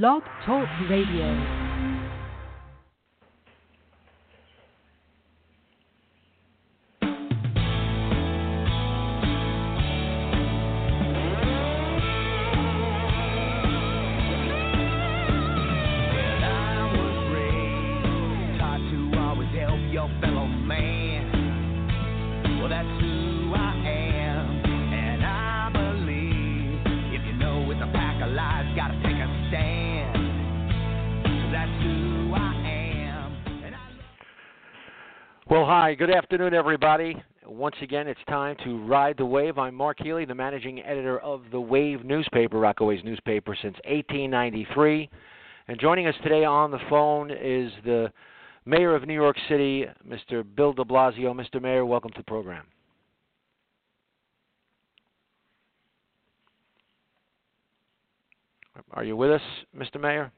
Blog Talk Radio. Hi, good afternoon, everybody. Once again, it's time to ride the wave. I'm Mark Healey, the managing editor of the Wave newspaper, Rockaway's newspaper since 1893. And joining us today on the phone is the mayor of New York City, Mr. Bill de Blasio. Mr. Mayor, welcome to the program. Are you with us, Mr. Mayor?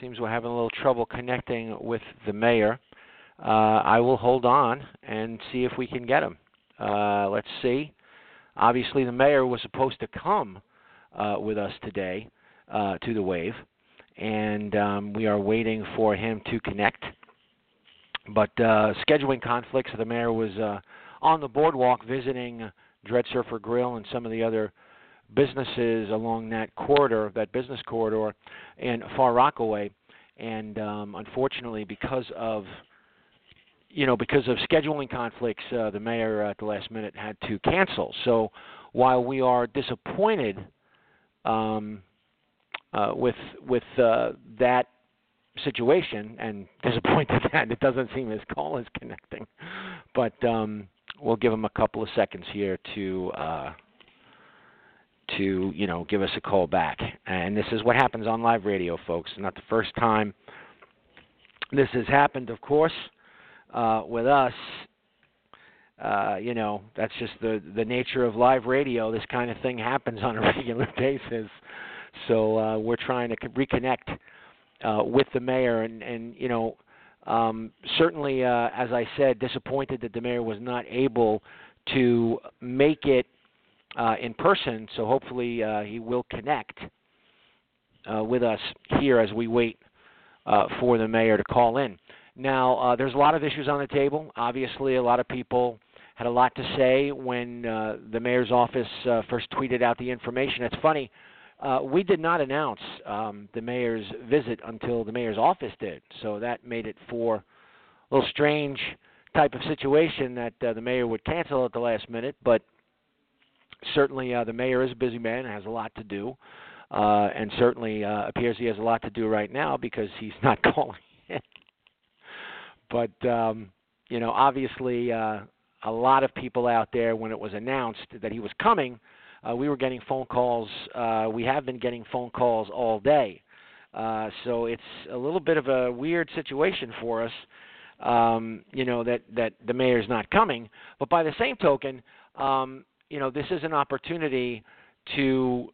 Seems we're having a little trouble connecting with the mayor. Uh, I will hold on and see if we can get him. Uh, let's see. Obviously, the mayor was supposed to come uh, with us today uh, to the wave, and um, we are waiting for him to connect. But uh, scheduling conflicts, the mayor was uh, on the boardwalk visiting Dread Surfer Grill and some of the other businesses along that corridor, that business corridor in Far Rockaway, and um, unfortunately, because of you know because of scheduling conflicts, uh, the mayor at the last minute had to cancel. So while we are disappointed um, uh, with with uh, that situation and disappointed that it doesn't seem his call is connecting, but um, we'll give him a couple of seconds here to uh, to you know give us a call back. And this is what happens on live radio, folks. Not the first time this has happened, of course, uh, with us. Uh, you know that's just the the nature of live radio. This kind of thing happens on a regular basis. So uh, we're trying to reconnect uh, with the mayor, and and you know um, certainly, uh, as I said, disappointed that the mayor was not able to make it uh, in person. So hopefully uh, he will connect uh, with us here as we wait uh, for the mayor to call in. Now, uh, there's a lot of issues on the table. Obviously, a lot of people had a lot to say when uh, the mayor's office first tweeted out the information. It's funny. We did not announce um, the mayor's visit until the mayor's office did, so that made it for a little strange type of situation that the mayor would cancel at the last minute. But certainly, uh, the mayor is a busy man and has a lot to do, uh, and certainly uh, appears he has a lot to do right now because he's not calling in. But um, you know, obviously, uh, a lot of people out there when it was announced that he was coming uh, we were getting phone calls. Uh, we have been getting phone calls all day. Uh, so it's a little bit of a weird situation for us, um, you know, that, that the mayor's not coming. But by the same token, um, you know, this is an opportunity to,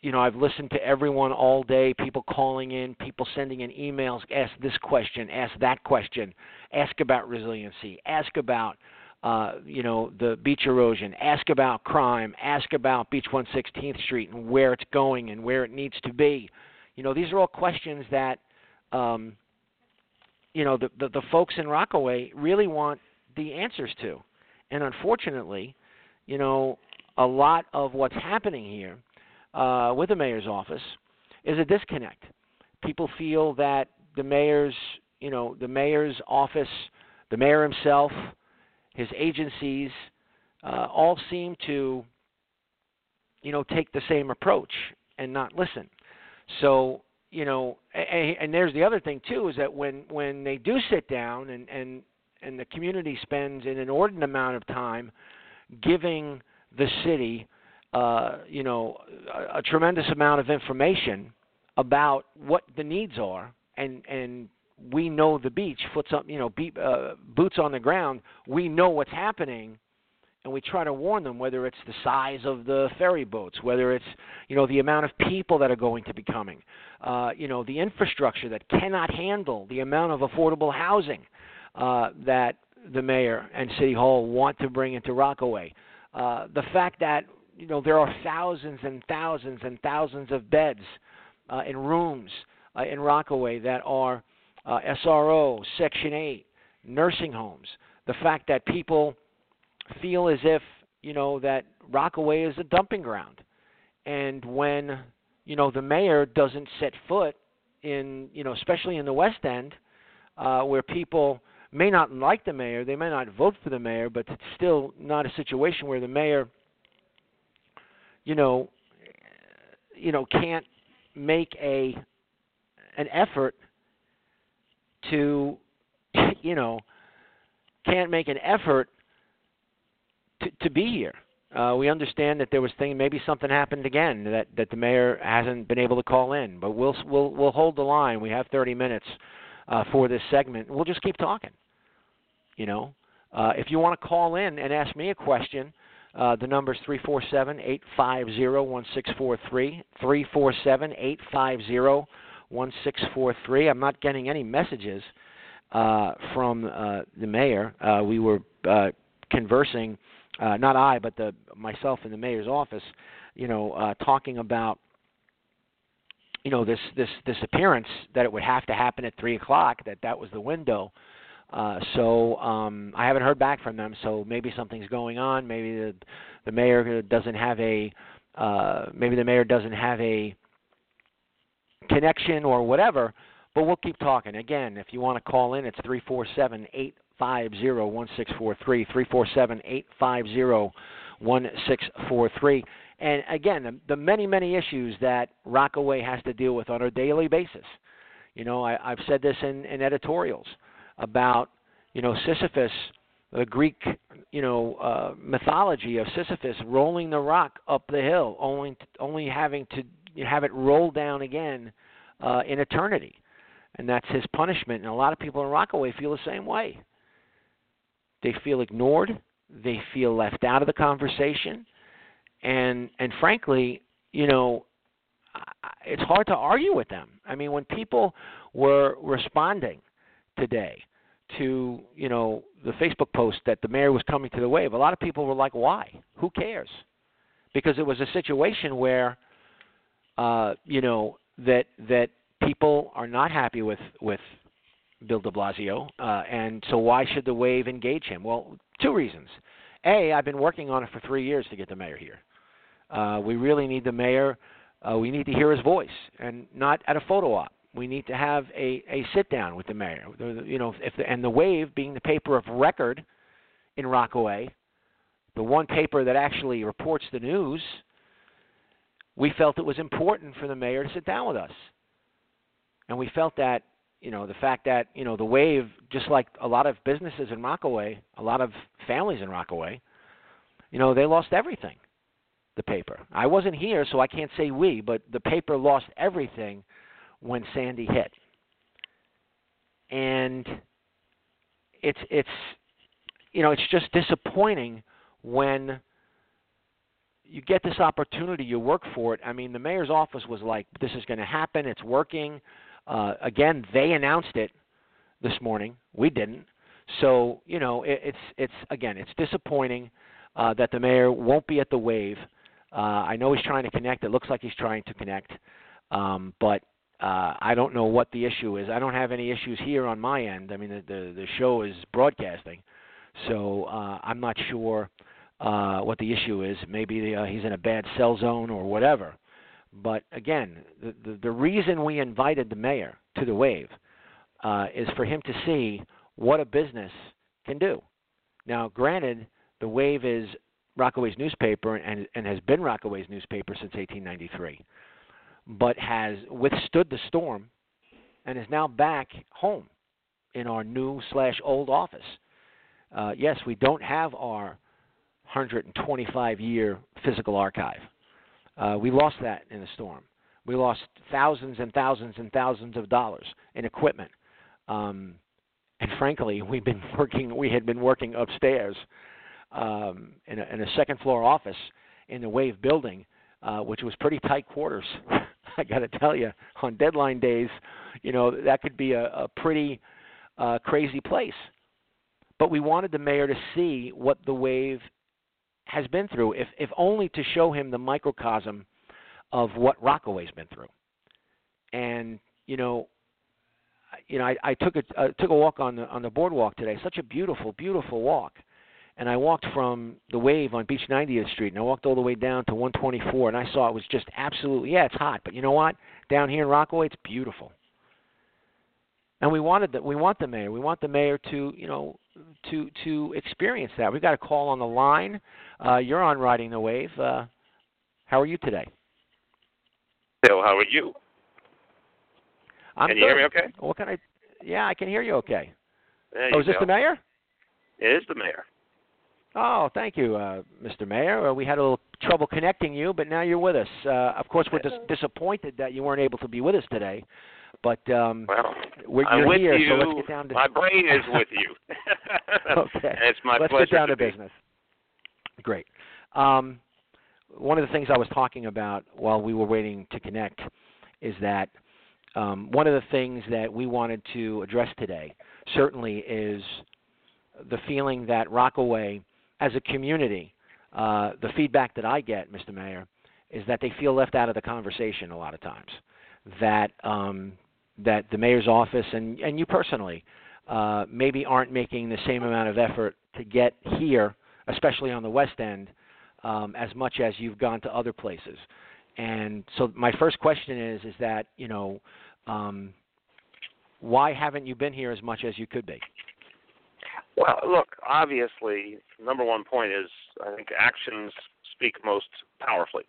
you know, I've listened to everyone all day, people calling in, people sending in emails, ask this question, ask that question, ask about resiliency, ask about uh, you know, the beach erosion, ask about crime, ask about Beach 116th Street and where it's going and where it needs to be. You know, these are all questions that, um, you know, the, the, the folks in Rockaway really want the answers to. And unfortunately, you know, a lot of what's happening here uh, with the mayor's office is a disconnect. People feel that the mayor's, you know, the mayor's office, the mayor himself, his agencies uh, all seem to, you know, take the same approach and not listen. So you know, and, and there's the other thing too is that when when they do sit down and and and the community spends an inordinate amount of time giving the city, uh, you know, a, a tremendous amount of information about what the needs are and and we know the beach, foots up, you know, beat, uh, boots on the ground. We know what's happening, and we try to warn them. Whether it's the size of the ferry boats, whether it's you know the amount of people that are going to be coming, uh, you know, the infrastructure that cannot handle the amount of affordable housing uh, that the mayor and city hall want to bring into Rockaway. Uh, the fact that you know there are thousands and thousands and thousands of beds uh, in rooms uh, in Rockaway that are uh, SRO, Section 8, nursing homes. The fact that people feel as if you know that Rockaway is a dumping ground, and when you know the mayor doesn't set foot in you know especially in the West End, uh, where people may not like the mayor, they may not vote for the mayor, but it's still not a situation where the mayor, you know, you know, can't make a an effort to, you know, can't make an effort to, to be here. Uh, we understand that there was thing maybe something happened again that that the mayor hasn't been able to call in, but we'll we'll we'll hold the line. We have 30 minutes uh, for this segment. We'll just keep talking. You know, uh, if you want to call in and ask me a question, uh, the number is 347 850 1643. 347 850 1643. I'm not getting any messages uh, from uh, the mayor. Uh, we were uh, conversing uh, not I, but the myself in the mayor's office, you know, uh, talking about you know this this this appearance that it would have to happen at three o'clock that that was the window. Uh, so um, I haven't heard back from them. So maybe something's going on. Maybe the the mayor doesn't have a uh, maybe the mayor doesn't have a connection or whatever. But we'll keep talking. Again, if you want to call in, it's three four seven eight 1643 347 850 1643. And again, the, the, many, many issues that Rockaway has to deal with on a daily basis. You know, I, I've said this in, in, editorials about, you know, Sisyphus, the Greek, you know, uh, mythology of Sisyphus rolling the rock up the hill, only only having to have it roll down again uh, in eternity, and that's his punishment. And a lot of people in Rockaway feel the same way. They feel ignored. They feel left out of the conversation, and and frankly, you know, it's hard to argue with them. I mean, when people were responding today to you know the Facebook post that the mayor was coming to the wave, a lot of people were like, "Why? Who cares?" Because it was a situation where, uh, you know, that that people are not happy with with Bill de Blasio, uh, and so why should the wave engage him? Well, two reasons. A, I've been working on it for three years to get the mayor here. Uh, we really need the mayor. Uh, we need to hear his voice, and not at a photo op. We need to have a, a sit down with the mayor. You know, if the, and the Wave being the paper of record in Rockaway, the one paper that actually reports the news, we felt it was important for the mayor to sit down with us, and we felt that you know the fact that you know the wave just like a lot of businesses in rockaway a lot of families in rockaway you know they lost everything the paper i wasn't here so i can't say we but the paper lost everything when sandy hit and it's it's you know it's just disappointing when you get this opportunity you work for it i mean the mayor's office was like this is going to happen it's working uh, again, they announced it this morning. We didn't. So you know, it, it's it's again, it's disappointing uh, that the mayor won't be at the wave. Uh, I know he's trying to connect. It looks like he's trying to connect, um, but uh, I don't know what the issue is. I don't have any issues here on my end. I mean, the the, the show is broadcasting, so uh, I'm not sure uh, what the issue is. Maybe uh, he's in a bad cell zone or whatever. But again, the, the, the reason we invited the mayor to the wave uh, is for him to see what a business can do. Now, granted, the wave is Rockaway's newspaper and, and has been Rockaway's newspaper since 1893, but has withstood the storm and is now back home in our new slash old office. Uh, yes, we don't have our 125 year physical archive. Uh, we lost that in the storm. We lost thousands and thousands and thousands of dollars in equipment. Um, and frankly, we've been working. We had been working upstairs um, in, a, in a second floor office in the Wave building, uh, which was pretty tight quarters. I got to tell you, on deadline days, you know that could be a, a pretty uh, crazy place. But we wanted the mayor to see what the Wave has been through, if if only to show him the microcosm of what Rockaway's been through. And you know, you know, I, I took a uh, took a walk on the on the boardwalk today. Such a beautiful, beautiful walk. And I walked from the wave on Beach 90th Street, and I walked all the way down to 124, and I saw it was just absolutely yeah, it's hot, but you know what? Down here in Rockaway, it's beautiful. And we wanted that. We want the mayor. We want the mayor to, you know, to to experience that. We've got a call on the line. Uh, you're on riding the wave. Uh, how are you today? Bill, how are you? I'm can good. you hear me okay? What can I? Yeah, I can hear you okay. There oh, you is this the mayor? It is the mayor. Oh, thank you, uh, Mr. Mayor. Uh, we had a little trouble connecting you, but now you're with us. Uh, of course, we're dis- disappointed that you weren't able to be with us today, but um, Well, we're, I'm you're with here, you. so let's get down to My brain is with you. okay. And it's my let's pleasure get down to, to be. business. Great. Um, one of the things I was talking about while we were waiting to connect is that um, one of the things that we wanted to address today certainly is the feeling that Rockaway, as a community, uh, the feedback that I get, Mr. Mayor, is that they feel left out of the conversation a lot of times. That um, that the mayor's office and and you personally uh, maybe aren't making the same amount of effort to get here, especially on the West End, um, as much as you've gone to other places. And so my first question is is that you know um, why haven't you been here as much as you could be? Well, look, obviously, number one point is I think actions speak most powerfully.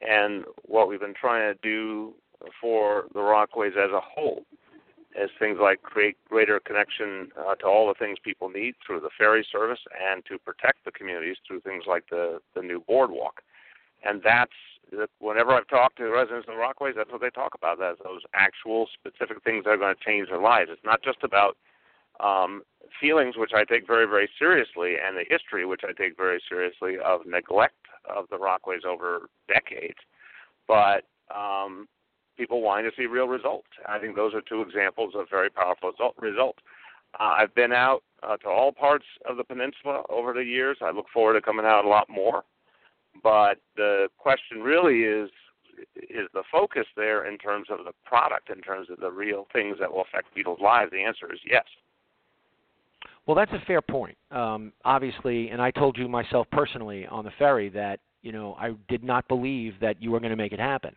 And what we've been trying to do for the Rockaways as a whole is things like create greater connection uh, to all the things people need through the ferry service and to protect the communities through things like the, the new boardwalk. And that's whenever I've talked to residents of the Rockaways, that's what they talk about. That's those actual specific things that are going to change their lives. It's not just about um, feelings, which I take very, very seriously, and the history, which I take very seriously, of neglect of the Rockaways over decades, but um, people wanting to see real results. I think those are two examples of very powerful result. results. Uh, I've been out uh, to all parts of the peninsula over the years. I look forward to coming out a lot more. But the question really is is the focus there in terms of the product, in terms of the real things that will affect people's lives? The answer is yes. Well, that's a fair point. Um, obviously, and I told you myself personally on the ferry that you know I did not believe that you were going to make it happen,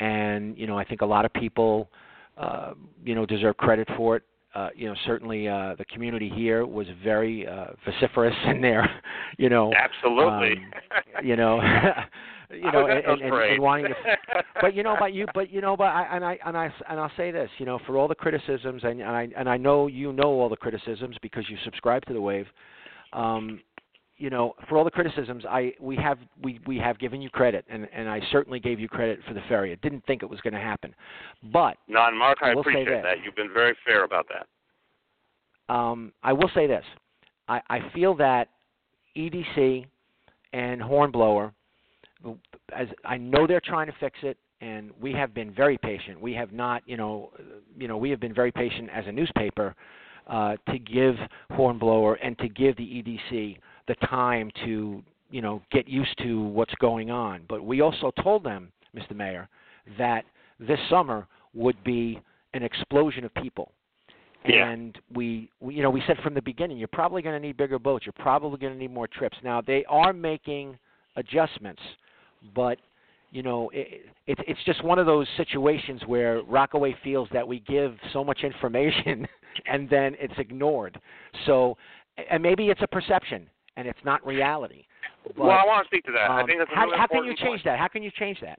and you know I think a lot of people uh, you know deserve credit for it. Uh, you know, certainly uh, the community here was very uh, vociferous in their, you know, absolutely, um, you know, you know, and, and, and, and wanting to. But you know, but you, but you know, but I and I and I and I'll say this, you know, for all the criticisms, and, and I and I know you know all the criticisms because you subscribe to the Wave. Um, you know, for all the criticisms, I we have we we have given you credit, and and I certainly gave you credit for the ferry. I didn't think it was going to happen, but no, and Mark, I, I appreciate this. that. You've been very fair about that. Um, I will say this: I, I feel that EDC and Hornblower, as I know they're trying to fix it, and we have been very patient. We have not, you know, you know, we have been very patient as a newspaper uh, to give Hornblower and to give the EDC the time to you know get used to what's going on. But we also told them, Mr. Mayor, that this summer would be an explosion of people. Yeah. And we, we, you know, we said from the beginning, you're probably going to need bigger boats. You're probably going to need more trips. Now they are making adjustments, but you know, it, it, it's just one of those situations where Rockaway feels that we give so much information and then it's ignored. So, and maybe it's a perception and it's not reality. But, well, I want to speak to that. I um, think that's how, really how can you change point. that? How can you change that?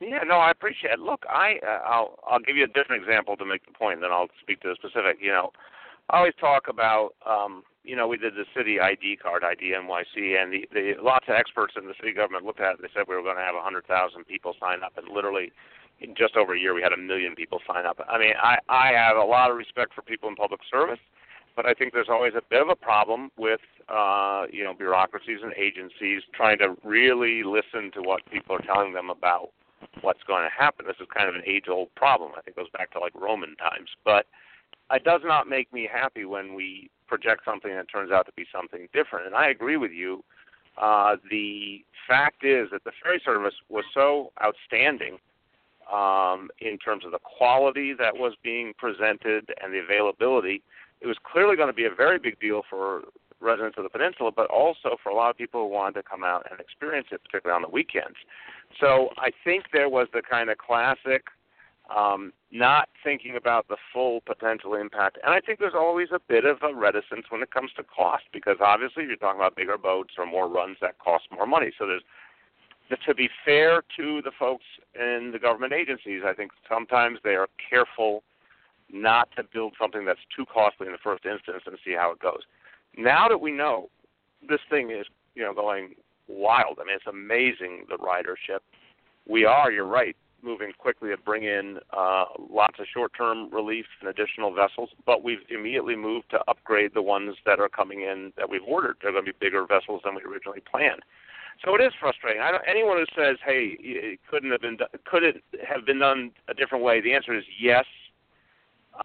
Yeah, no, I appreciate it. Look, I uh, I'll I'll give you a different example to make the point, then I'll speak to the specific. You know, I always talk about um, you know, we did the city ID card, IDNYC, and the, the lots of experts in the city government looked at it. They said we were going to have a 100,000 people sign up, and literally in just over a year we had a million people sign up. I mean, I I have a lot of respect for people in public service, but I think there's always a bit of a problem with uh, you know bureaucracies and agencies trying to really listen to what people are telling them about what's going to happen. This is kind of an age-old problem. I think it goes back to like Roman times, but it does not make me happy when we project something that turns out to be something different. And I agree with you uh, the fact is that the ferry service was so outstanding um, in terms of the quality that was being presented and the availability. It was clearly going to be a very big deal for residents of the peninsula, but also for a lot of people who wanted to come out and experience it, particularly on the weekends. So I think there was the kind of classic um, not thinking about the full potential impact. And I think there's always a bit of a reticence when it comes to cost because obviously you're talking about bigger boats or more runs that cost more money. So there's to be fair to the folks in the government agencies, I think sometimes they are careful not to build something that's too costly in the first instance and see how it goes. Now that we know this thing is, you know, going wild. I mean, it's amazing the ridership. We are, you're right, moving quickly to bring in uh, lots of short-term relief and additional vessels, but we've immediately moved to upgrade the ones that are coming in that we've ordered. They're going to be bigger vessels than we originally planned. So it is frustrating. I don't, anyone who says, "Hey, it couldn't have been, could it have been done a different way?" The answer is yes.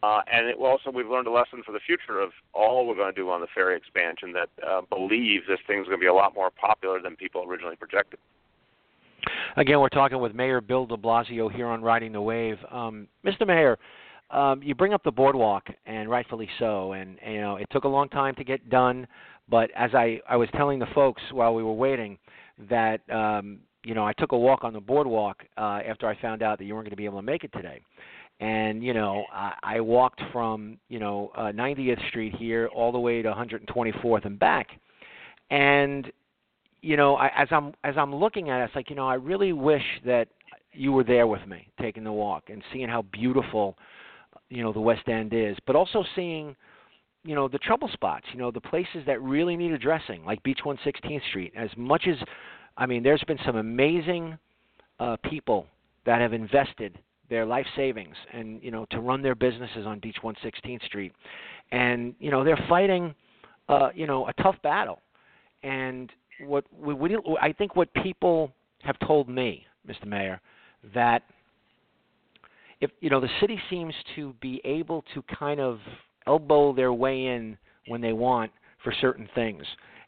Uh, and it, also, we've learned a lesson for the future of all we're going to do on the ferry expansion that uh, believe this thing's going to be a lot more popular than people originally projected. Again, we're talking with Mayor Bill de Blasio here on Riding the Wave. Um, Mr. Mayor, um, you bring up the boardwalk, and rightfully so. And you know, it took a long time to get done, but as I I was telling the folks while we were waiting that um, you know I took a walk on the boardwalk uh, after I found out that you weren't going to be able to make it today. And you know, I, I walked from you know uh, 90th Street here all the way to 124th and back, and you know, I, as I'm as I'm looking at it, it's like you know, I really wish that you were there with me, taking the walk and seeing how beautiful, you know, the West End is, but also seeing, you know, the trouble spots, you know, the places that really need addressing, like Beach 116th Street. As much as, I mean, there's been some amazing uh, people that have invested their life savings and you know to run their businesses on Beach 116th Street, and you know they're fighting, uh, you know, a tough battle, and what we, we, I think what people have told me, Mr. Mayor, that if you know the city seems to be able to kind of elbow their way in when they want for certain things,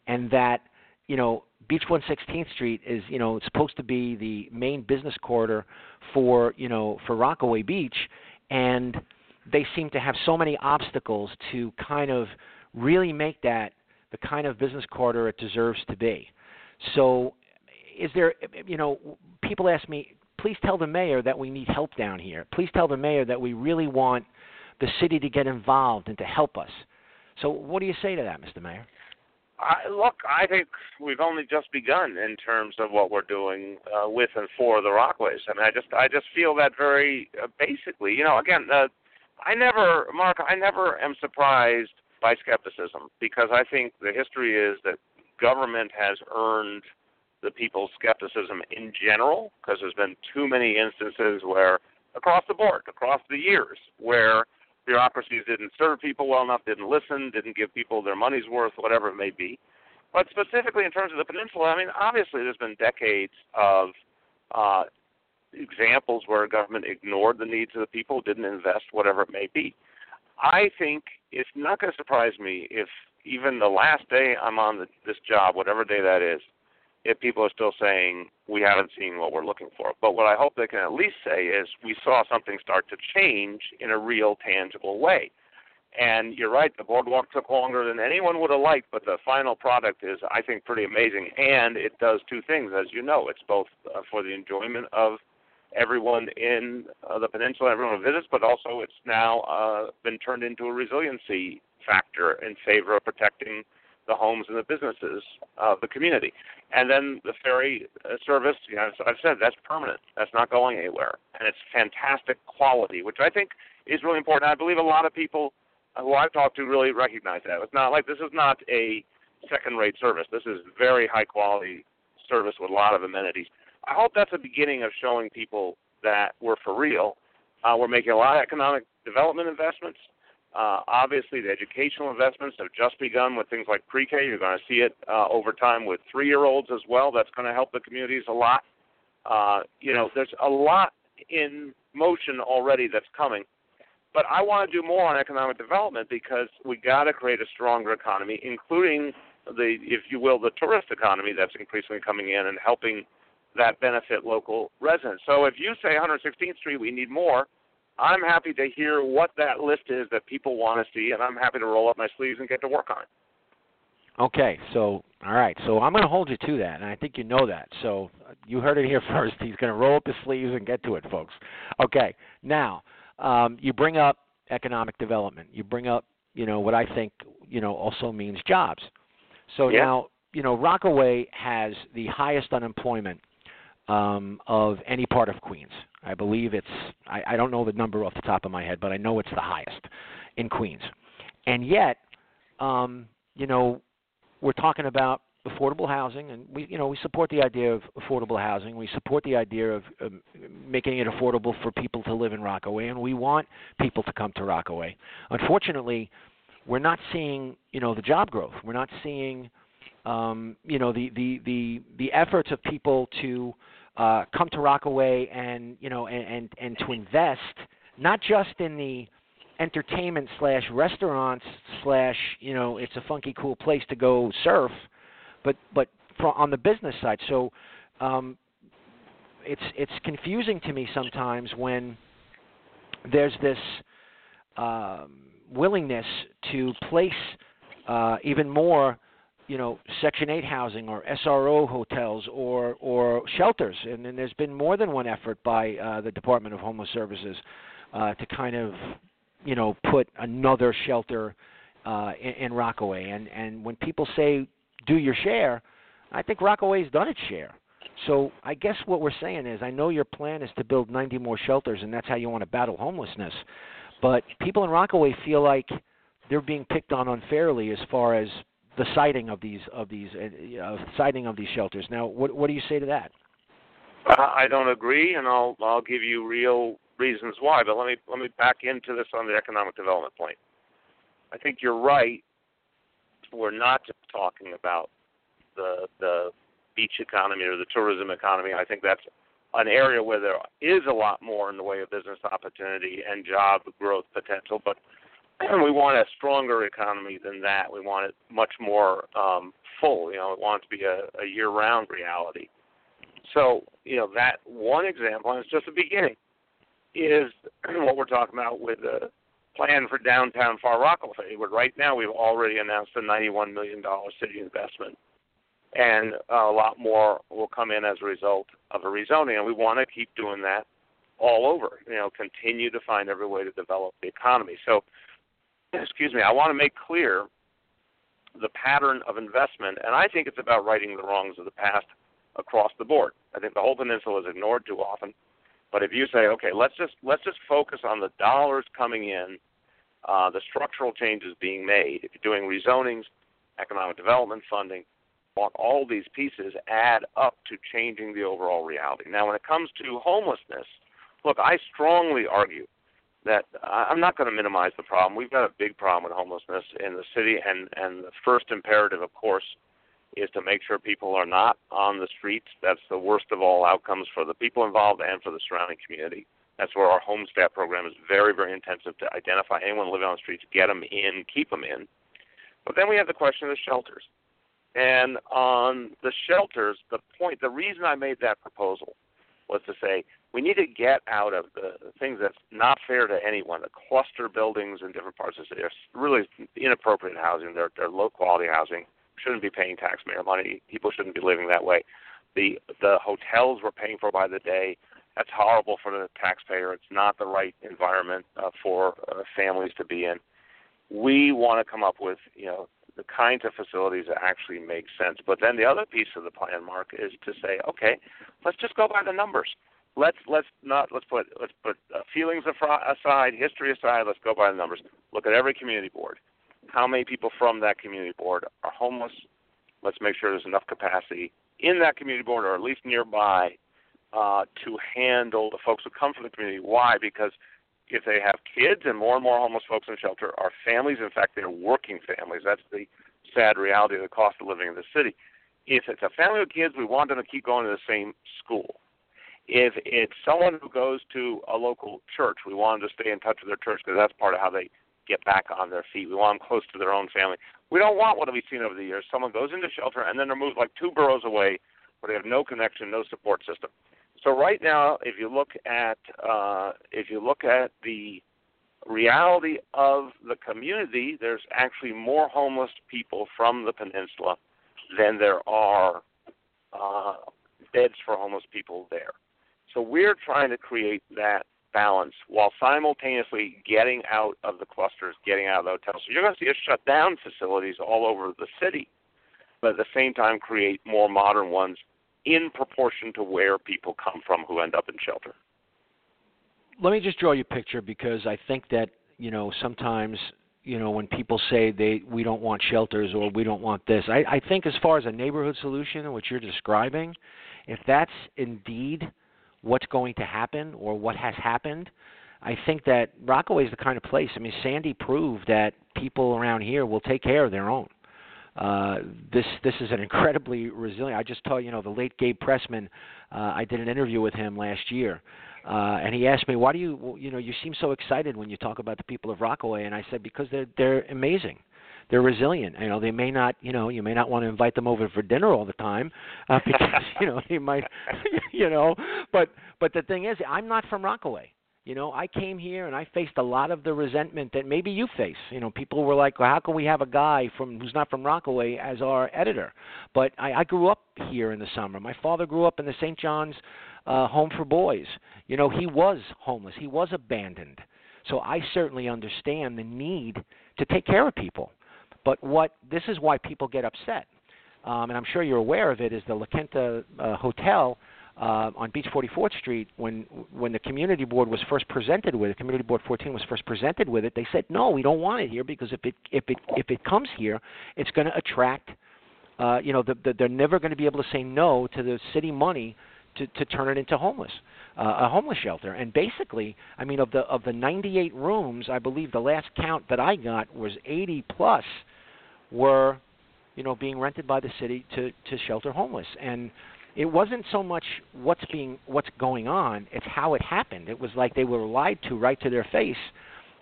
and that you know Beach 116th Street is you know supposed to be the main business corridor for you know for Rockaway Beach, and they seem to have so many obstacles to kind of really make that the kind of business corridor it deserves to be. So, is there, you know, people ask me, please tell the mayor that we need help down here. Please tell the mayor that we really want the city to get involved and to help us. So, what do you say to that, Mr. Mayor? I, look, I think we've only just begun in terms of what we're doing uh, with and for the Rockaways. I mean, I just, I just feel that very uh, basically. You know, again, uh, I never, Mark, I never am surprised by skepticism because I think the history is that government has earned the people's skepticism in general because there's been too many instances where across the board, across the years, where bureaucracies didn't serve people well enough, didn't listen, didn't give people their money's worth, whatever it may be. But specifically in terms of the peninsula, I mean, obviously there's been decades of uh, examples where government ignored the needs of the people, didn't invest, whatever it may be. I think it's not going to surprise me if even the last day I'm on the, this job, whatever day that is, if people are still saying we haven't seen what we're looking for. But what I hope they can at least say is we saw something start to change in a real, tangible way. And you're right, the boardwalk took longer than anyone would have liked, but the final product is, I think, pretty amazing. And it does two things, as you know. It's both uh, for the enjoyment of everyone in uh, the peninsula, everyone who visits, but also it's now uh, been turned into a resiliency factor in favor of protecting the homes and the businesses of the community. And then the ferry uh, service, you know, I've said, that's permanent. That's not going anywhere, and it's fantastic quality, which I think is really important. I believe a lot of people who I've talked to really recognize that. It's not like this is not a second-rate service. This is very high-quality service with a lot of amenities. I hope that's a beginning of showing people that we're for real. Uh, we're making a lot of economic development investments. Uh, obviously, the educational investments have just begun with things like pre-K. You're going to see it uh, over time with three-year-olds as well. That's going to help the communities a lot. Uh, you know, there's a lot in motion already that's coming. But I want to do more on economic development because we got to create a stronger economy, including the, if you will, the tourist economy that's increasingly coming in and helping that benefit local residents. So if you say 116th Street, we need more. I'm happy to hear what that list is that people want to see, and I'm happy to roll up my sleeves and get to work on it. Okay, so all right, so I'm going to hold you to that, and I think you know that. So you heard it here first. He's going to roll up his sleeves and get to it, folks. Okay, now um, you bring up economic development. You bring up, you know, what I think, you know, also means jobs. So yeah. now, you know, Rockaway has the highest unemployment um, of any part of Queens. I believe it's I, I don't know the number off the top of my head, but I know it's the highest in Queens. And yet, um, you know, we're talking about affordable housing, and we, you know, we support the idea of affordable housing. We support the idea of um, making it affordable for people to live in Rockaway, and we want people to come to Rockaway. Unfortunately, we're not seeing, you know, the job growth. We're not seeing, um, you know, the the the the efforts of people to uh, come to Rockaway and you know and, and and to invest not just in the entertainment slash restaurants slash you know it's a funky cool place to go surf, but but on the business side. So um, it's it's confusing to me sometimes when there's this um, willingness to place uh, even more you know Section 8 housing or SRO hotels or or shelters, and, and there's been more than one effort by uh, the Department of Homeless Services uh, to kind of you know put another shelter uh, in, in Rockaway. And and when people say do your share, I think Rockaway's done its share. So I guess what we're saying is, I know your plan is to build 90 more shelters, and that's how you want to battle homelessness. But people in Rockaway feel like they're being picked on unfairly as far as the siting of these of these uh, siting of these shelters. Now, what what do you say to that? I don't agree, and I'll I'll give you real reasons why. But let me let me back into this on the economic development point. I think you're right. We're not just talking about the the beach economy or the tourism economy. I think that's an area where there is a lot more in the way of business opportunity and job growth potential. But we want a stronger economy than that. We want it much more um, full. You know, it to be a, a year-round reality. So, you know, that one example, and it's just the beginning, is what we're talking about with the plan for downtown Far Rockaway. But right now we've already announced a $91 million city investment, and a lot more will come in as a result of a rezoning. And we want to keep doing that all over. You know, continue to find every way to develop the economy. So excuse me, I want to make clear the pattern of investment, and I think it's about righting the wrongs of the past across the board. I think the whole peninsula is ignored too often. But if you say, okay, let's just let's just focus on the dollars coming in, uh, the structural changes being made. If you're doing rezonings, economic development funding, all these pieces add up to changing the overall reality. Now, when it comes to homelessness, look, I strongly argue that I'm not going to minimize the problem. We've got a big problem with homelessness in the city, and and the first imperative, of course, is to make sure people are not on the streets. That's the worst of all outcomes for the people involved and for the surrounding community. That's where our HOME-STAT program is very, very intensive to identify anyone living on the streets, get them in, keep them in. But then we have the question of the shelters. And on the shelters, the point, the reason I made that proposal was to say we need to get out of the things that's not fair to anyone. The cluster buildings in different parts of the city are really inappropriate housing. They're, they're low quality housing. Shouldn't be paying taxpayer money. People shouldn't be living that way. The the hotels we're paying for by the day. That's horrible for the taxpayer. It's not the right environment uh, for uh, families to be in. We want to come up with you know the kinds of facilities that actually make sense. But then the other piece of the plan, Mark, is to say, okay, let's just go by the numbers let's let's not let's put let's put uh, feelings aside, history aside. Let's go by the numbers. Look at every community board. How many people from that community board are homeless? Let's make sure there's enough capacity in that community board, or at least nearby, uh, to handle the folks who come from the community. Why? Because if they have kids and more and more homeless folks in shelter are families, in fact, they're working families. That's the sad reality of the cost of living in the city. If it's a family with kids, we want them to keep going to the same school if it's someone who goes to a local church, we want them to stay in touch with their church because that's part of how they get back on their feet. We want them close to their own family. We don't want what we've seen over the years. Someone goes into shelter and then they're moved like two boroughs away, where they have no connection, no support system. So right now, if you look at uh, if you look at the reality of the community, there's actually more homeless people from the peninsula than there are uh, beds for homeless people there. So we're trying to create that balance while simultaneously getting out of the clusters, getting out of the hotels. So you're going to see us shut down facilities all over the city, but at the same time create more modern ones in proportion to where people come from who end up in shelter. Let me just draw you a picture because I think that you know sometimes you know when people say they we don't want shelters or we don't want this. I, I think as far as a neighborhood solution, what you're describing, if that's indeed what's going to happen or what has happened, I think that Rockaway is the kind of place. I mean, Sandy proved that people around here will take care of their own. Uh, this this is an incredibly resilient. I just told you know the late Gabe Pressman. Uh, I did an interview with him last year, uh, and he asked me, "Why do you you know you seem so excited when you talk about the people of Rockaway?" And I said, "Because they're they're amazing." They're resilient. You know, they may not, you know, you may not want to invite them over for dinner all the time uh, because, you know, they might, you know, but but the thing is, I'm not from Rockaway. You know, I came here and I faced a lot of the resentment that maybe you face. You know, people were like, well, "How can we have a guy from who's not from Rockaway as our editor?" But I, I grew up here in the summer. My father grew up in the St. John's uh, Home for Boys. You know, he was homeless. He was abandoned. So I certainly understand the need to take care of people. But what this is why people get upset, um, and I'm sure you're aware of it, is the La Quinta uh, Hotel uh, on Beach 44th Street, when when the community board was first presented with it, community board 14 was first presented with it, they said no, we don't want it here because if it if it if it comes here, it's going to attract, uh, you know, the, the, they're never going to be able to say no to the city money to to turn it into homeless. Uh, a homeless shelter, and basically, I mean, of the of the 98 rooms, I believe the last count that I got was 80 plus were, you know, being rented by the city to to shelter homeless, and it wasn't so much what's being what's going on it's how it happened it was like they were lied to right to their face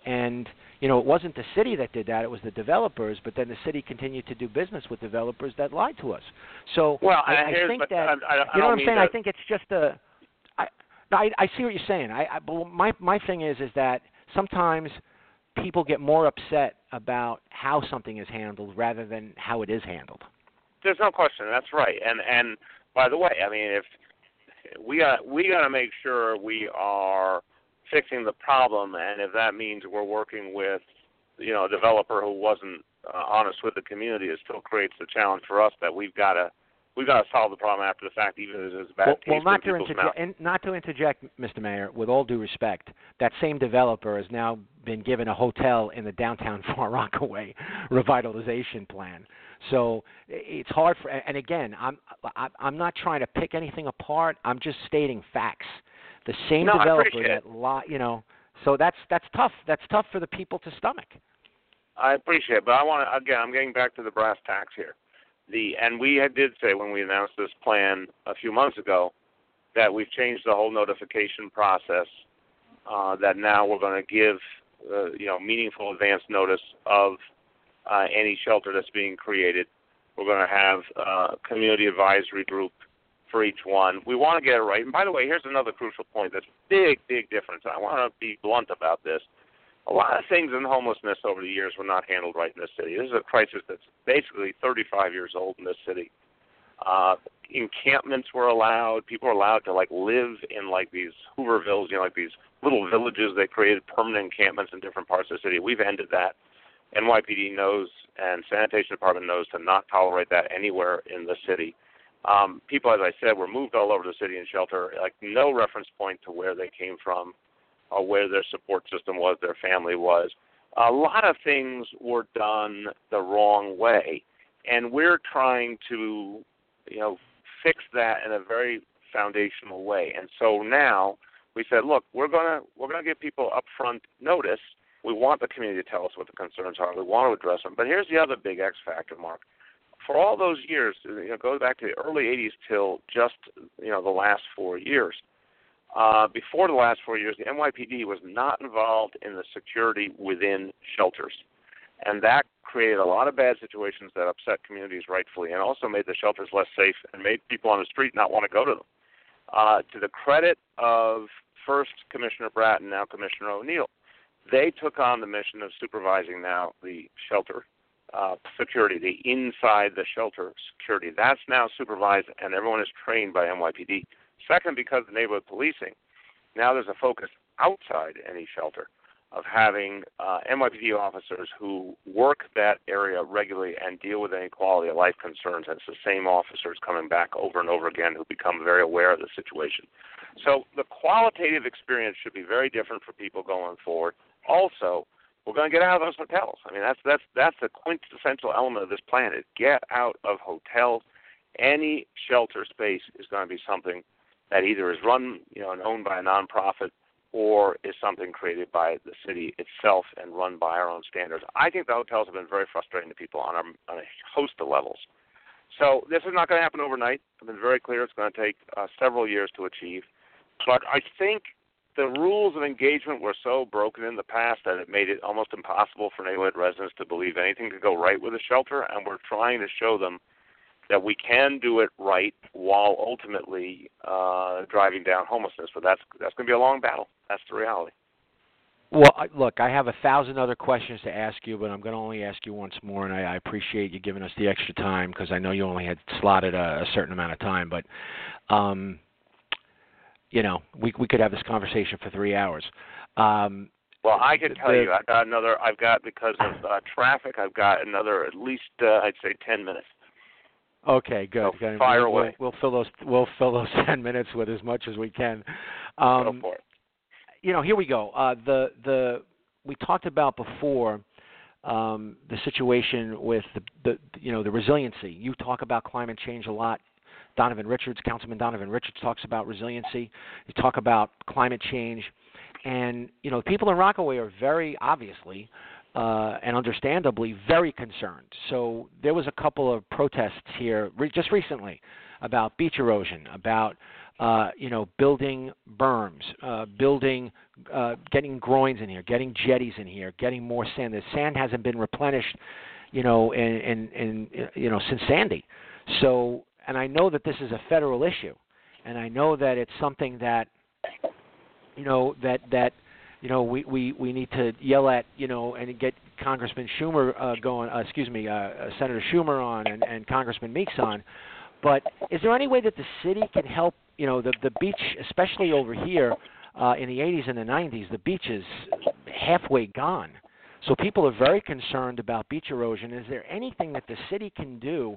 and you know it wasn't the city that did that it was the developers but then the city continued to do business with developers that lied to us so well i, I think that I, I, you know what i'm saying i think it's just a i I, I see what you're saying. I, I but my my thing is is that sometimes people get more upset about how something is handled rather than how it is handled. There's no question. That's right. And and by the way, I mean if we got we got to make sure we are fixing the problem, and if that means we're working with you know a developer who wasn't uh, honest with the community, it still creates the challenge for us that we've got to we've got to solve the problem after the fact, even if it's bad well, taste well, not to people's interject, and not to interject, Mr. Mayor, with all due respect, that same developer has now been given a hotel in the downtown Far Rockaway revitalization plan. So it's hard for. And again, I'm I'm not trying to pick anything apart. I'm just stating facts. The same no, developer that lot, you know. So that's that's tough. That's tough for the people to stomach. I appreciate it, but I want to again. I'm getting back to the brass tacks here. The and we did say when we announced this plan a few months ago that we've changed the whole notification process. Uh, that now we're going to give uh, you know meaningful advance notice of uh, any shelter that's being created. We're going to have uh, a community advisory group for each one. We want to get it right. And by the way, here's another crucial point that's big, big difference. I want to be blunt about this. A lot of things in homelessness over the years were not handled right in this city. This is a crisis that's basically 35 years old in this city. Uh, encampments were allowed. People were allowed to like live in like these Hoovervilles, you know, like these little villages. They created permanent encampments in different parts of the city. We've ended that. NYPD knows and sanitation department knows to not tolerate that anywhere in the city. Um, people, as I said, were moved all over the city in shelter, like no reference point to where they came from or where their support system was, their family was. A lot of things were done the wrong way, and we're trying to, you know, fix that in a very foundational way. And so now we said, look, we're gonna we're gonna give people upfront notice we want the community to tell us what the concerns are. We want to address them. But here's the other big X factor, Mark. For all those years, you know, goes back to the early '80s till just you know the last four years. Uh, before the last four years, the NYPD was not involved in the security within shelters. and that created a lot of bad situations that upset communities rightfully, and also made the shelters less safe and made people on the street not want to go to them. Uh, to the credit of first Commissioner Bratton, now Commissioner O'Neill, they took on the mission of supervising now the shelter uh, security, the inside the shelter security. That's now supervised, and everyone is trained by NYPD. Second, because of neighborhood policing, now there's a focus outside any shelter of having uh, NYPD officers who work that area regularly and deal with any quality of life concerns. And it's the same officers coming back over and over again who become very aware of the situation. So the qualitative experience should be very different for people going forward. Also, we're going to get out of those hotels. I mean, that's that's that's the quintessential element of this plan: is get out of hotels. Any shelter space is going to be something that either is run, you know, and owned by a nonprofit or is something created by the city itself and run by our own standards. I think the hotels have been very frustrating to people on, our, on a host of levels. So this is not going to happen overnight. I've been very clear it's going to take uh, several years to achieve. But I think the rules of engagement were so broken in the past that it made it almost impossible for neighborhood residents to believe anything could go right with a shelter, and we're trying to show them that we can do it right while ultimately uh, driving down homelessness. But that's that's going to be a long battle. That's the reality. Well, I, look, I have a thousand other questions to ask you, but I'm going to only ask you once more, and I, I appreciate you giving us the extra time because I know you only had slotted a, a certain amount of time. But, um, you know, we we could have this conversation for three hours. Um, well, I can tell the, you, I've got another. I've got because of uh, traffic. I've got another at least uh, I'd say ten minutes. Okay, good. So fire we'll, away. We'll, we'll, fill those. We'll fill those ten minutes with as much as we can. Um, go for it. You know, here we go. Uh, the the we talked about before um, the situation with the, the you know the resiliency. You talk about climate change a lot. Donovan Richards, Councilman Donovan Richards, talks about resiliency. You talk about climate change, and you know people in Rockaway are very obviously uh, and understandably very concerned. So there was a couple of protests here re- just recently about beach erosion, about uh, you know building berms, uh, building, uh, getting groins in here, getting jetties in here, getting more sand. The sand hasn't been replenished, you know, in, in you know since Sandy. So, and I know that this is a federal issue, and I know that it's something that, you know, that that you know, we, we, we need to yell at, you know, and get Congressman Schumer uh, going, uh, excuse me, uh, uh, Senator Schumer on and, and Congressman Meeks on. But is there any way that the city can help, you know, the, the beach, especially over here uh, in the 80s and the 90s, the beach is halfway gone. So people are very concerned about beach erosion. Is there anything that the city can do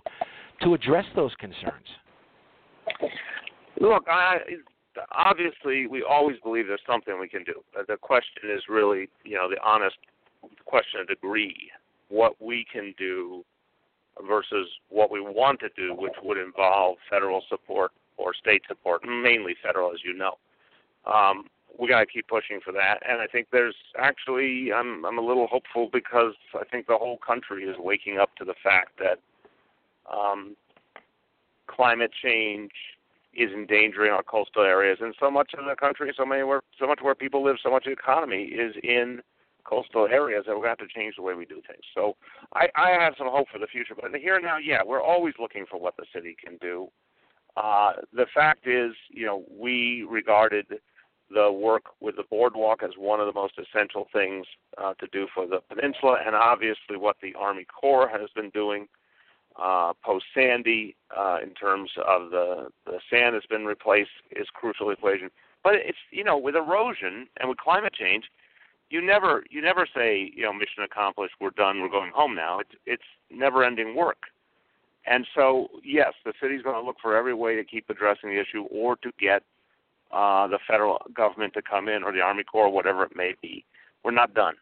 to address those concerns? Look, I, obviously we always believe there's something we can do. The question is really, you know, the honest question of degree, what we can do versus what we want to do, which would involve federal support or state support, mainly federal, as you know. Um, we got to keep pushing for that, and I think there's actually I'm I'm a little hopeful because I think the whole country is waking up to the fact that um, climate change is endangering our coastal areas, and so much of the country, so many where so much where people live, so much of the economy is in coastal areas that we're going to have to change the way we do things. So I, I have some hope for the future, but here and now, yeah, we're always looking for what the city can do. Uh, the fact is, you know, we regarded the work with the boardwalk as one of the most essential things uh, to do for the peninsula, and obviously what the Army Corps has been doing uh, post Sandy uh, in terms of the the sand that's been replaced is crucial equation. But it's you know with erosion and with climate change, you never you never say you know mission accomplished, we're done, we're going home now. It's it's never ending work. And so yes, the city's going to look for every way to keep addressing the issue or to get uh, the federal government to come in or the Army Corps, whatever it may be. We're not done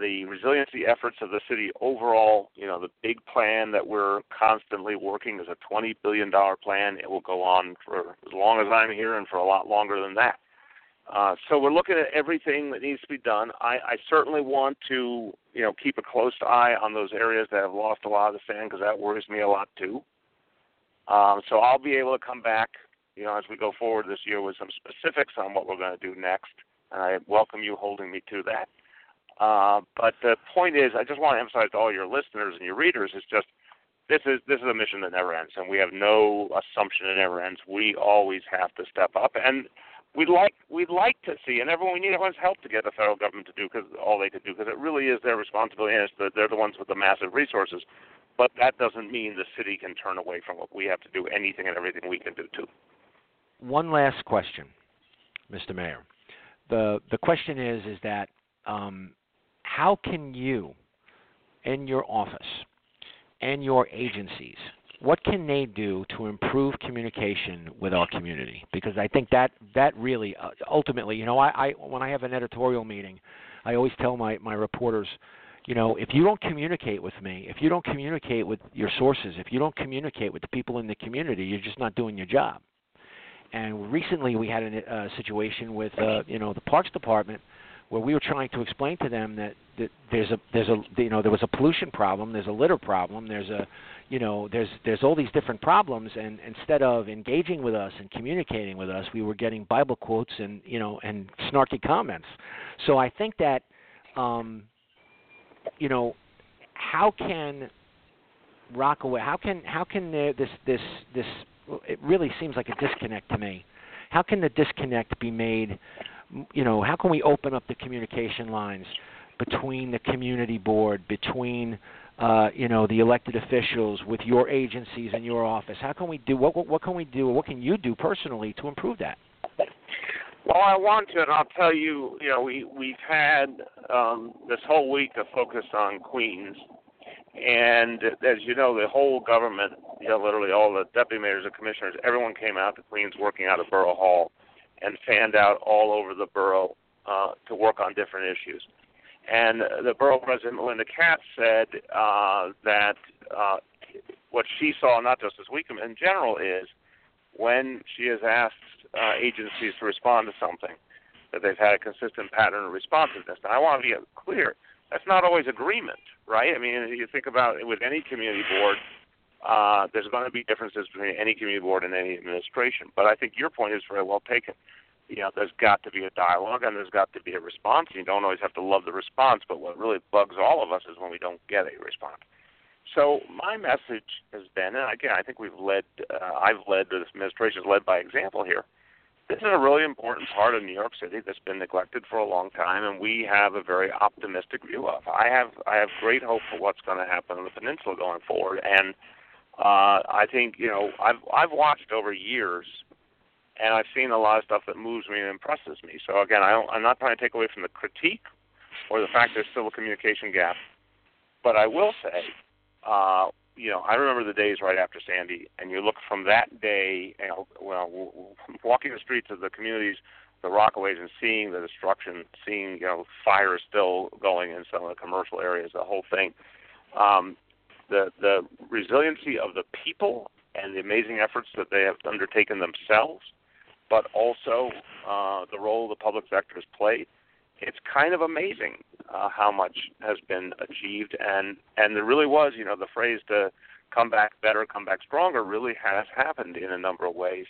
the resiliency efforts of the city overall, you know, the big plan that we're constantly working is a $20 billion plan. It will go on for as long as I'm here and for a lot longer than that. Uh, so we're looking at everything that needs to be done. I, I certainly want to, you know, keep a close eye on those areas that have lost a lot of the sand because that worries me a lot too. Um, so I'll be able to come back, you know, as we go forward this year with some specifics on what we're going to do next. And I welcome you holding me to that. Uh, but the point is, I just want to emphasize to all your listeners and your readers is just this is this is a mission that never ends, and we have no assumption it never ends. We always have to step up, and we'd like we'd like to see, and everyone we need everyone's help to get the federal government to do because all they could do because it really is their responsibility, and it's the, they're the ones with the massive resources. But that doesn't mean the city can turn away from what we have to do anything and everything we can do too. One last question, Mr. Mayor. The the question is is that um, how can you, in your office, and your agencies, what can they do to improve communication with our community? Because I think that that really uh, ultimately, you know, I, I when I have an editorial meeting, I always tell my my reporters, you know, if you don't communicate with me, if you don't communicate with your sources, if you don't communicate with the people in the community, you're just not doing your job. And recently, we had a uh, situation with, uh, you know, the Parks Department where we were trying to explain to them that, that there's a there's a you know there was a pollution problem, there's a litter problem, there's a you know there's there's all these different problems, and instead of engaging with us and communicating with us, we were getting Bible quotes and you know and snarky comments. So I think that um, you know how can Rockaway how can how can there, this this this it really seems like a disconnect to me. How can the disconnect be made? You know, how can we open up the communication lines between the community board, between uh, you know the elected officials, with your agencies and your office? How can we do what, what? What can we do? What can you do personally to improve that? Well, I want to, and I'll tell you. You know, we we've had um, this whole week a focus on Queens, and as you know, the whole government, you know, literally all the deputy mayors and commissioners, everyone came out to Queens working out of Borough Hall and fanned out all over the borough uh, to work on different issues. And the borough president, Melinda Katz, said uh, that uh, what she saw, not just this week, in general, is when she has asked uh, agencies to respond to something, that they've had a consistent pattern of responsiveness. And I want to be clear, that's not always agreement, right? I mean, you think about it with any community board, uh, there's going to be differences between any community board and any administration. But I think your point is very well taken. You know, there's got to be a dialogue and there's got to be a response. You don't always have to love the response, but what really bugs all of us is when we don't get a response. So my message has been, and again, I think we've led, uh, I've led, this administration has led by example here. This is a really important part of New York City that's been neglected for a long time, and we have a very optimistic view of. I have, I have great hope for what's going to happen on the peninsula going forward, and uh, I think you know I've I've watched over years, and I've seen a lot of stuff that moves me and impresses me. So again, I don't, I'm not trying to take away from the critique or the fact there's still a communication gap, but I will say, uh, you know, I remember the days right after Sandy, and you look from that day, you know, well, walking the streets of the communities, the Rockaways, and seeing the destruction, seeing you know fire still going in some of the commercial areas, the whole thing. Um, the the resiliency of the people and the amazing efforts that they have undertaken themselves, but also uh, the role the public sector has played. It's kind of amazing uh, how much has been achieved, and and there really was, you know, the phrase to come back better, come back stronger really has happened in a number of ways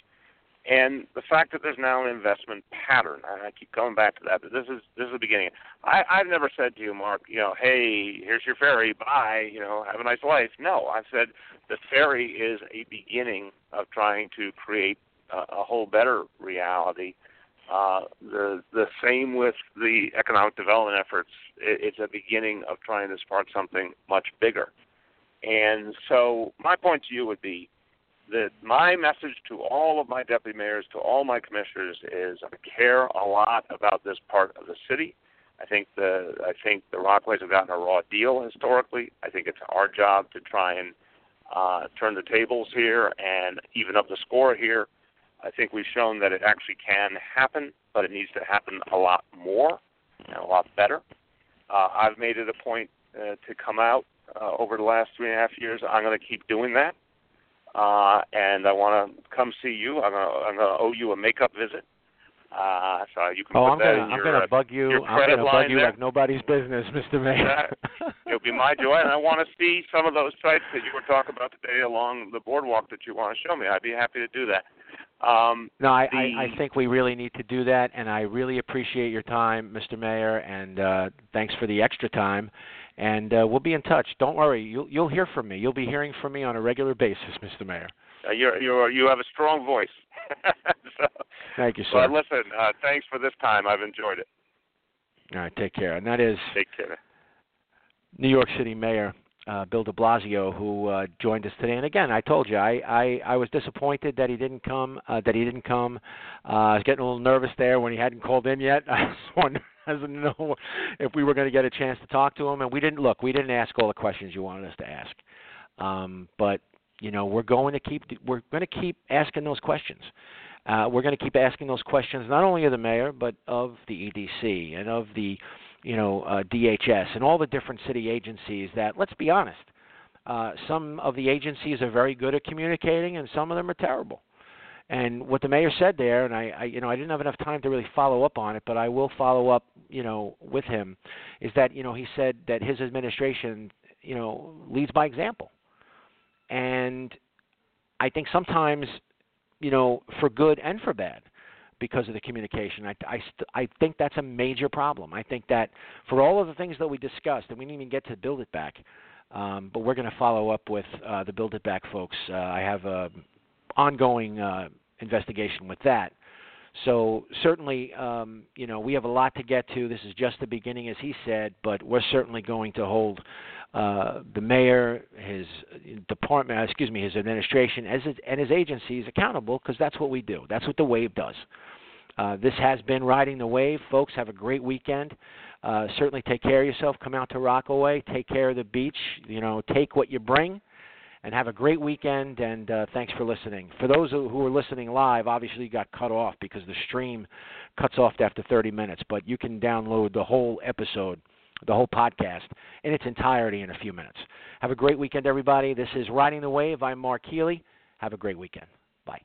and the fact that there's now an investment pattern, I keep coming back to that, but this is this is the beginning. I, I've never said to you, Mark, you know, hey, here's your ferry, bye, you know, have a nice life. No, I've said the ferry is a beginning of trying to create a, a whole better reality. Uh, the the same with the economic development efforts. It, it's a beginning of trying to spark something much bigger. And so my point to you would be that my message to all of my deputy mayors, to all my commissioners, is I care a lot about this part of the city. I think the I think the Rockaways have gotten a raw deal historically. I think it's our job to try and uh, turn the tables here and even up the score here. I think we've shown that it actually can happen, but it needs to happen a lot more and a lot better. Uh, I've made it a point uh, to come out uh, over the last three and a half years. I'm going to keep doing that uh, and I want to come see you. I'm going to I'm gonna owe you a makeup visit. Uh, so you can oh, put I'm that gonna in I'm gonna uh, bug you. I'm gonna bug you there. like nobody's business, Mr. Mayor. It'll be my joy, and I want to see some of those sites that you were talking about today along the boardwalk that you want to show me. I'd be happy to do that. Um, No, I, the- I, I think we really need to do that, and I really appreciate your time, Mr. Mayor, and uh, thanks for the extra time. And uh, we'll be in touch. Don't worry, you'll you'll hear from me. You'll be hearing from me on a regular basis, Mr. Mayor. uh, you're, you're, you have a strong voice. so, Thank you, sir. but listen, uh, thanks for this time. I've enjoyed it. All right, take care. And that is Take care. New York City Mayor uh, Bill De Blasio, who uh, joined us today. And again, I told you, I, I, I was disappointed that he didn't come. Uh, that he didn't come. Uh, I was getting a little nervous there when he hadn't called in yet. I was wondering, I didn't know if we were going to get a chance to talk to him. And we didn't. Look, we didn't ask all the questions you wanted us to ask. Um, but you know, we're going to keep we're going to keep asking those questions. Uh, we're going to keep asking those questions not only of the mayor but of the EDC and of the you know uh, DHS and all the different city agencies that let's be honest uh, some of the agencies are very good at communicating and some of them are terrible. And what the mayor said there and I, I you know I didn't have enough time to really follow up on it but I will follow up you know with him is that you know he said that his administration you know leads by example. And I think sometimes you know for good and for bad because of the communication. I, I, st- I think that's a major problem. I think that for all of the things that we discussed, and we didn't even get to build it back, um, but we're going to follow up with uh, the build it back folks. Uh, I have a ongoing uh, investigation with that. So certainly, um, you know, we have a lot to get to. This is just the beginning, as he said, but we're certainly going to hold uh, the mayor, his department, excuse me, his administration, as his, and his agencies accountable because that's what we do. That's what the wave does. Uh, this has been riding the wave, folks. Have a great weekend. Uh, certainly, take care of yourself. Come out to Rockaway. Take care of the beach. You know, take what you bring and have a great weekend. And uh, thanks for listening. For those who who are listening live, obviously you got cut off because the stream cuts off after 30 minutes. But you can download the whole episode, the whole podcast, in its entirety in a few minutes. Have a great weekend, everybody. This is Riding the Wave. I'm Mark Healey. Have a great weekend. Bye.